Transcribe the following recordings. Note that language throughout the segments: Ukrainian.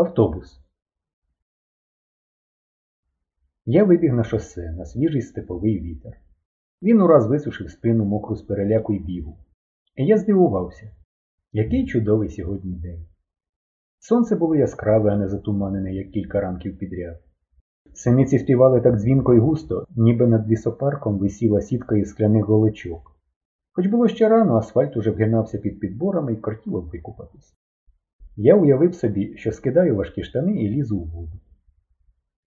Автобус. Я вибіг на шосе, на свіжий степовий вітер. Він ураз висушив спину мокру з переляку й бігу. І я здивувався, який чудовий сьогодні день. Сонце було яскраве, а не затуманене, як кілька ранків підряд. Синиці співали так дзвінко й густо, ніби над лісопарком висіла сітка із скляних голочок. Хоч було ще рано, асфальт уже вгинався під підборами і кортіло викупатись. Я уявив собі, що скидаю важкі штани і лізу у воду.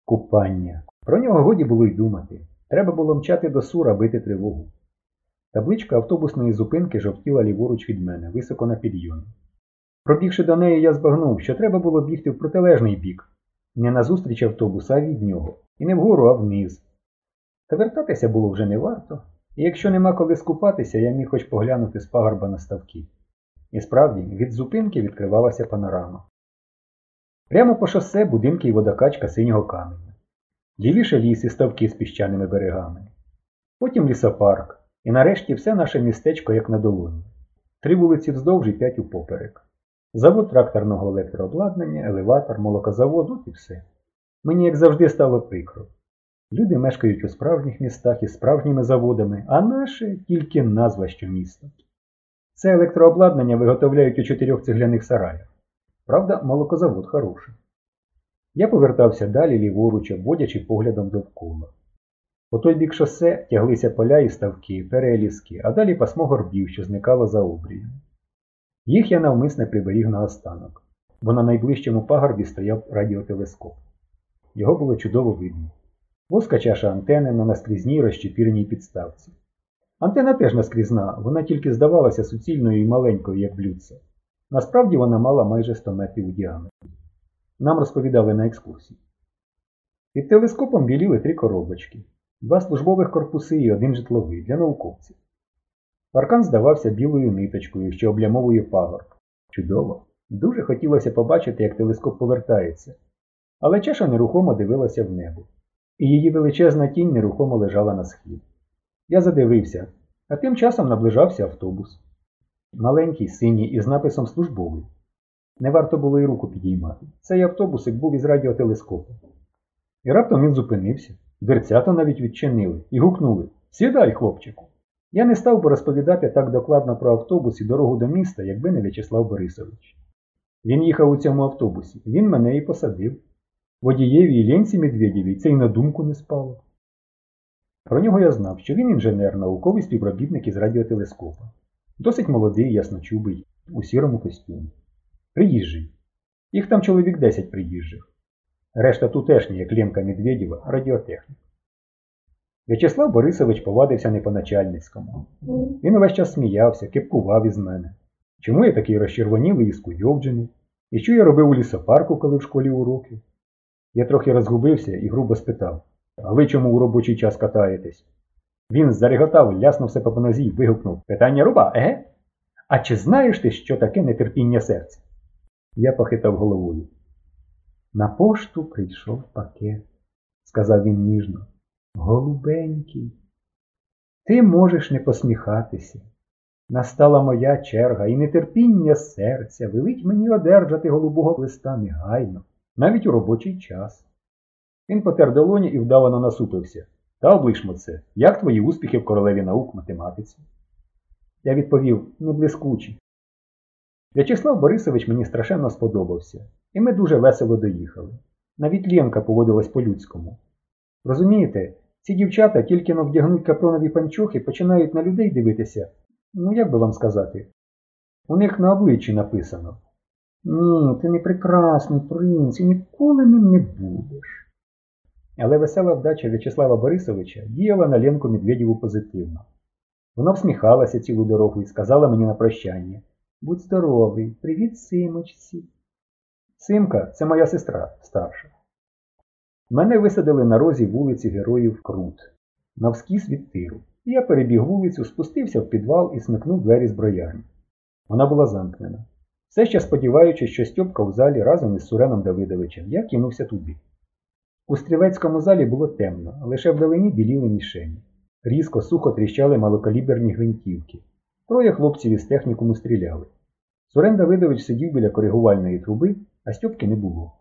Купання. Про нього годі було й думати. Треба було мчати до сура бити тривогу. Табличка автобусної зупинки жовтіла ліворуч від мене, високо на підйомі. Пробігши до неї, я збагнув, що треба було бігти в протилежний бік, не назустріч автобуса, а від нього, і не вгору, а вниз. Та вертатися було вже не варто, і якщо нема коли скупатися, я міг хоч поглянути з пагорба на ставки. І справді, від зупинки відкривалася панорама. Прямо по шосе будинки і водокачка синього каменя. Лівіше ліс і ставки з піщаними берегами. Потім лісопарк, і нарешті все наше містечко як на долоні. Три вулиці вздовж і п'ять упоперек. Завод тракторного електрообладнання, елеватор, молокозавод, от і все. Мені, як завжди, стало прикро. Люди мешкають у справжніх містах із справжніми заводами, а наше тільки назва що місто. Це електрообладнання виготовляють у чотирьох цегляних сараях. Правда, молокозавод хороший. Я повертався далі ліворуч, обводячи поглядом довкола. По той бік шосе тяглися поля і ставки, переліски, а далі пасмо горбів, що зникало за обрієм. Їх я навмисне приберіг на останок, бо на найближчому пагорбі стояв радіотелескоп. Його було чудово видно. Воска чаша антени на наскрізній розчепірній підставці. Антена теж наскрізна, вона тільки здавалася суцільною і маленькою, як блюдце. Насправді вона мала майже 100 метрів у діаметрі. Нам розповідали на екскурсії. Під телескопом біліли три коробочки, два службових корпуси і один житловий для науковців. Паркан здавався білою ниточкою, що облямовує пагорб. Чудово! Дуже хотілося побачити, як телескоп повертається. Але чаша нерухомо дивилася в небо, і її величезна тінь нерухомо лежала на схід. Я задивився, а тим часом наближався автобус. Маленький, синій, із написом службовий. Не варто було й руку підіймати. Цей автобусик був із радіотелескопом. І раптом він зупинився, дверцята навіть відчинили і гукнули Сідай, хлопчику! Я не став би розповідати так докладно про автобус і дорогу до міста, якби не В'ячеслав Борисович. Він їхав у цьому автобусі, він мене і посадив. Водієві і Ленці Медведєвій це й на думку не спало. Про нього я знав, що він інженер, науковий співробітник із радіотелескопа. Досить молодий, ясночубий, у сірому костюмі. Приїжджий. Їх там чоловік 10 приїжджих. Решта тутешні, як Ленка Медведєва, радіотехнік. В'ячеслав Борисович повадився не по-начальницькому. Він увесь час сміявся, кипкував із мене. Чому я такий розчервонілий і скуйовджений? І що я робив у лісопарку, коли в школі уроки? Я трохи розгубився і грубо спитав А ви чому у робочий час катаєтесь? Він зареготав, ляснув себе по нозі і вигукнув Питання руба, еге? А чи знаєш ти, що таке нетерпіння серця? Я похитав головою. На пошту прийшов пакет, сказав він ніжно. Голубенький, ти можеш не посміхатися. Настала моя черга, і нетерпіння серця велить мені одержати голубого листа негайно, навіть у робочий час. Він потер долоні і вдавано насупився. Та облишмо це, як твої успіхи в королеві наук математиці? Я відповів не блискучі. В'ячеслав Борисович мені страшенно сподобався, і ми дуже весело доїхали. Навіть Ленка поводилась по-людському. Розумієте, ці дівчата тільки но вдягнуть капронові панчохи, починають на людей дивитися. Ну, як би вам сказати? У них на обличчі написано Ні, ти не прекрасний принц і ніколи ним не будеш. Але весела вдача В'ячеслава Борисовича діяла на Ленку Медведєву позитивно. Вона всміхалася цілу дорогу і сказала мені на прощання Будь здоровий, привіт, Симочці. Симка це моя сестра старша. Мене висадили на розі вулиці Героїв Крут, навскіз від тиру. Я перебіг вулицю, спустився в підвал і смикнув двері зброярні. Вона була замкнена. Все ще сподіваючись, що Стьопка в залі разом із Суреном Давидовичем, я кинувся туди. У стрілецькому залі було темно, лише вдалині біліли мішені. Різко, сухо тріщали малокаліберні гвинтівки. Троє хлопців із технікуму стріляли. Сурен Давидович сидів біля коригувальної труби, а Стьопки не було.